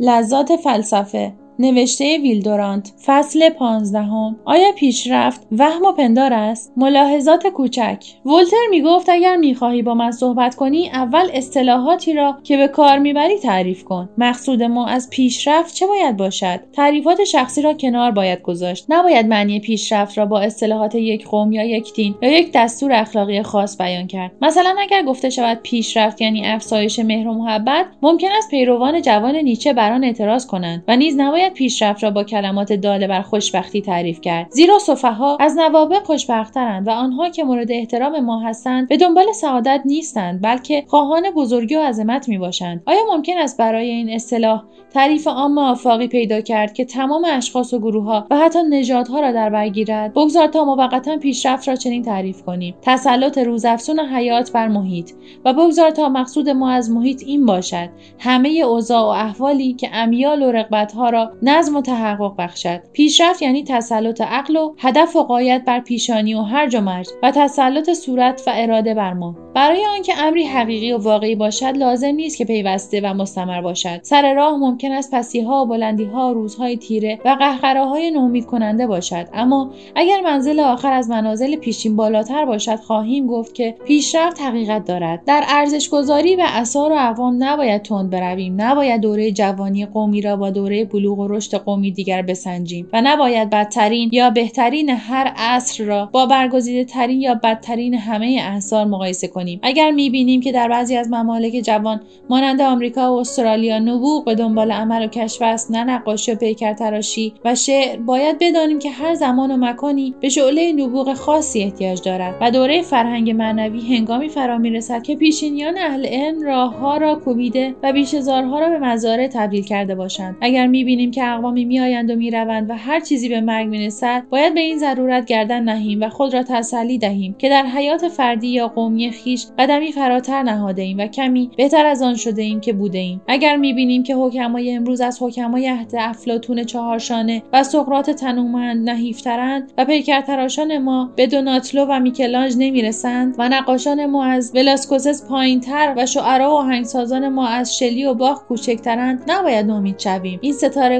لذات فلسفه نوشته ویلدورانت فصل پانزدهم. آیا پیشرفت وهم و پندار است؟ ملاحظات کوچک. ولتر می‌گفت اگر می‌خواهی با من صحبت کنی اول اصطلاحاتی را که به کار می‌بری تعریف کن. مقصود ما از پیشرفت چه باید باشد؟ تعریفات شخصی را کنار باید گذاشت. نباید معنی پیشرفت را با اصطلاحات یک قوم یا یک دین یا یک دستور اخلاقی خاص بیان کرد. مثلا اگر گفته شود پیشرفت یعنی افزایش مهر و محبت ممکن است پیروان جوان نیچه بر آن اعتراض کنند و نیز نباید پیشرفت را با کلمات داله بر خوشبختی تعریف کرد. زیرا صفها از نوابق خوشبختترند و آنها که مورد احترام ما هستند به دنبال سعادت نیستند بلکه خواهان بزرگی و عظمت می باشند آیا ممکن است برای این اصطلاح تعریف عام آفاقی پیدا کرد که تمام اشخاص و گروه ها و حتی نژادها را در بر گیرد؟ بگذار تا موقتا پیشرفت را چنین تعریف کنیم. تسلط روزافزون حیات بر محیط. و بگذار تا مقصود ما از محیط این باشد. همه اوضاع و احوالی که امیال و رغبتها را نظم و تحقق بخشد. پیشرفت یعنی تسلط عقل و هدف و قایت بر پیشانی و هر و مرج و تسلط صورت و اراده بر ما. برای آنکه امری حقیقی و واقعی باشد لازم نیست که پیوسته و مستمر باشد. سر راه ممکن است پسیها و بلندیها روزهای تیره و های نومید کننده باشد. اما اگر منزل آخر از منازل پیشین بالاتر باشد خواهیم گفت که پیشرفت حقیقت دارد. در ارزش گذاری و اثار و اقوام نباید تند برویم. نباید دوره جوانی قومی را با دوره بلوغ و رشد قومی دیگر بسنجیم و نباید بدترین یا بهترین هر عصر را با برگزیده ترین یا بدترین همه احصار مقایسه کنیم. اگر می‌بینیم که در بعضی از ممالک جوان مانند آمریکا و استرالیا نبوغ به دنبال عمل و کشف است نه نقاشی و پیکر تراشی و شعر باید بدانیم که هر زمان و مکانی به شعله نبوغ خاصی احتیاج دارد و دوره فرهنگ معنوی هنگامی فرا می‌رسد که پیشینیان اهل علم راهها را کوبیده و بیشه‌زارها را به مزارع تبدیل کرده باشند. اگر می‌بینیم که اقوامی میآیند و می‌روند و هر چیزی به مرگ می‌رسد باید به این ضرورت گردن نهیم و خود را تسلی دهیم که در حیات فردی یا قومی خویش قدمی فراتر نهاده ایم و کمی بهتر از آن شده ایم که بوده ایم. اگر می‌بینیم که حکمای امروز از حکمای عهد افلاطون چهارشانه و سقراط تنومند نحیفترند و پیکرتراشان ما به دوناتلو و میکلانژ نمی‌رسند و نقاشان ما از ولاسکوئز پایینتر و شعرا و آهنگسازان ما از شلی و باخ کوچکترند نباید نومید شویم. این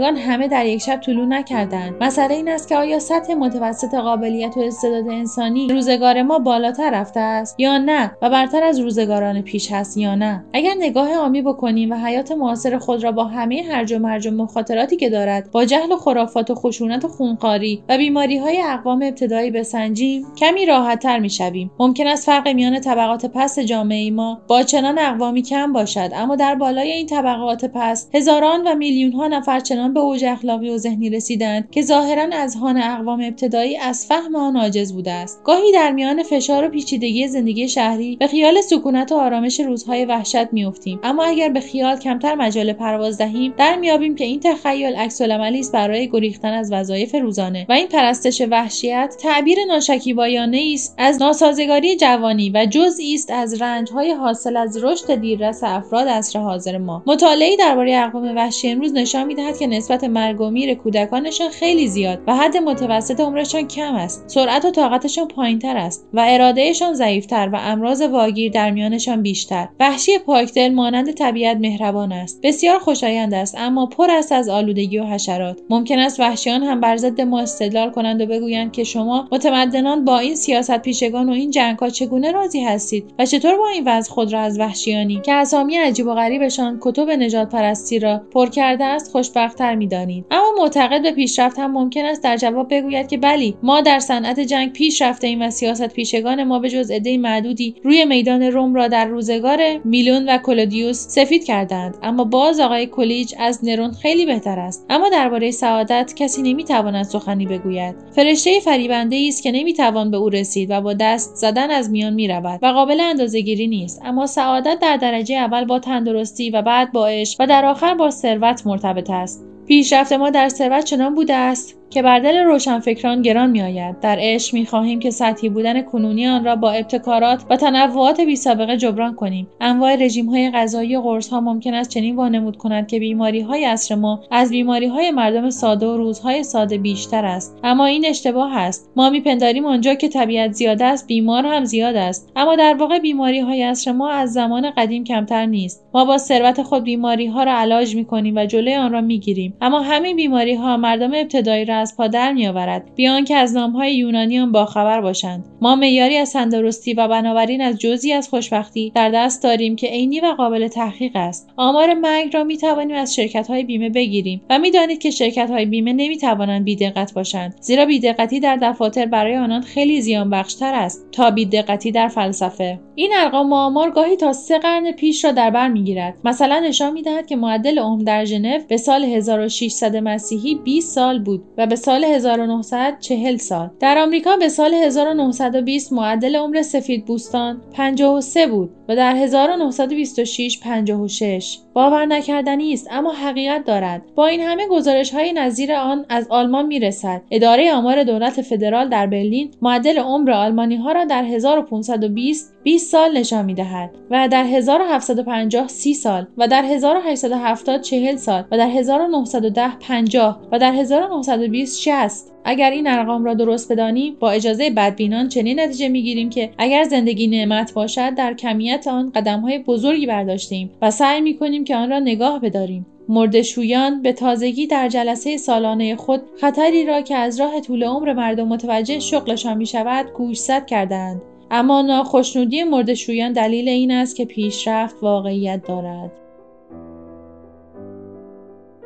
ستارگان همه در یک شب طلوع نکردند. مسئله این است که آیا سطح متوسط قابلیت و استعداد انسانی روزگار ما بالاتر رفته است یا نه و برتر از روزگاران پیش هست یا نه؟ اگر نگاه عامی بکنیم و حیات معاصر خود را با همه هرج و مرج و مخاطراتی که دارد با جهل و خرافات و خشونت و خونقاری و بیماری های اقوام ابتدایی بسنجیم کمی راحتتر می‌شویم. ممکن است فرق میان طبقات پست جامعه ما با چنان اقوامی کم باشد اما در بالای این طبقات پست هزاران و میلیون ها نفر چنان به اوج اخلاقی و ذهنی رسیدند که ظاهرا از هان اقوام ابتدایی از فهم آن عاجز بوده است. گاهی در میان فشار و پیچیدگی زندگی شهری به خیال سکونت و آرامش روزهای وحشت میافتیم. اما اگر به خیال کمتر مجال پرواز دهیم در میابیم که این تخیل عکس است برای گریختن از وظایف روزانه. و این پرستش وحشیت تعبیر ناشکیبایانه است از ناسازگاری جوانی و جزئی است از رنجهای حاصل از رشد دیررس افراد عصر حاضر ما. مطالعه درباره اقوام وحشی امروز نشان می‌دهد که نسبت مرگ و میر کودکانشان خیلی زیاد و حد متوسط عمرشان کم است. سرعت و طاقتشان پایینتر است و ارادهشان ضعیفتر و امراض واگیر در میانشان بیشتر. وحشی پاکدل مانند طبیعت مهربان است. بسیار خوشایند است اما پر است از آلودگی و حشرات. ممکن است وحشیان هم بر ضد ما استدلال کنند و بگویند که شما متمدنان با این سیاست پیشگان و این جنگها چگونه راضی هستید و چطور با این وضع خود را از وحشیانی که اسامی عجیب و غریبشان کتب نجات پرستی را پر کرده است خوشبختتر می‌دانید اما معتقد به پیشرفت هم ممکن است در جواب بگوید که بلی ما در صنعت جنگ پیش رفته ایم و سیاست پیشگان ما به جز عده معدودی روی میدان روم را در روزگار میلون و کلودیوس سفید کردند اما باز آقای کلیج از نرون خیلی بهتر است. اما درباره سعادت کسی نمی‌تواند سخنی بگوید. فرشته فریبنده است که نمی‌توان به او رسید و با دست زدن از میان می‌رود و قابل اندازهگیری نیست. اما سعادت در درجه اول با تندرستی و بعد با عشق و در آخر با ثروت مرتبط است. پیشرفت ما در ثروت چنان بوده است. که بر دل روشنفکران گران میآید. در عشق می‌خواهیم که سطحی بودن کنونی آن را با ابتکارات و تنوعات بی سابقه جبران کنیم. انواع رژیم های غذایی و قرص ها ممکن است چنین وانمود کند که بیماری های عصر ما از بیماری های مردم ساده و روزهای ساده بیشتر است. اما این اشتباه است. ما میپنداریم آنجا که طبیعت زیاد است بیمار هم زیاد است. اما در واقع بیماری های عصر ما از زمان قدیم کمتر نیست. ما با ثروت خود بیماری ها را علاج می کنیم و جلوی آن را می گیریم اما همین بیماری ها مردم ابتدایی را از پا در می آورد بیان که از نام های یونانیان باخبر باشند. ما معیاری از تندرستی و بنابراین از جزی از خوشبختی در دست داریم که عینی و قابل تحقیق است. آمار مرگ را می توانیم از شرکت های بیمه بگیریم و می‌دانید که شرکت های بیمه نمی توانند بیدقت باشند زیرا بیدقتی در دفاتر برای آنان خیلی زیان بخشتر است تا بیدقتی در فلسفه. این ارقام و آمار گاهی تا سه قرن پیش را در بر می‌گیرد. مثلا نشان می‌دهد که معدل عمر در ژنو به سال 1600 مسیحی 20 سال بود و به سال 1900 40 سال. در آمریکا به سال 1920 معدل عمر سفید بوستان 53 بود. و در 1926 56 باور نکردنی است اما حقیقت دارد. با این همه گزارش های نظیر آن از آلمان می رسد اداره آمار دولت فدرال در برلین معدل عمر آلمانی ها را در 1520 20 سال نشان می دهد و در 1750 30 سال و در 1870 40 سال و در 1910 50 و در 1920 60 اگر این ارقام را درست بدانیم با اجازه بدبینان چنین نتیجه می‌گیریم که اگر زندگی نعمت باشد در کمیت آن قدمهای بزرگی برداشتیم و سعی می‌کنیم که آن را نگاه بداریم. مردشویان به تازگی در جلسه سالانه خود خطری را که از راه طول عمر مردم متوجه شغلشان می شود گوشزد کردند اما ناخشنودی مردشویان دلیل این است که پیشرفت واقعیت دارد.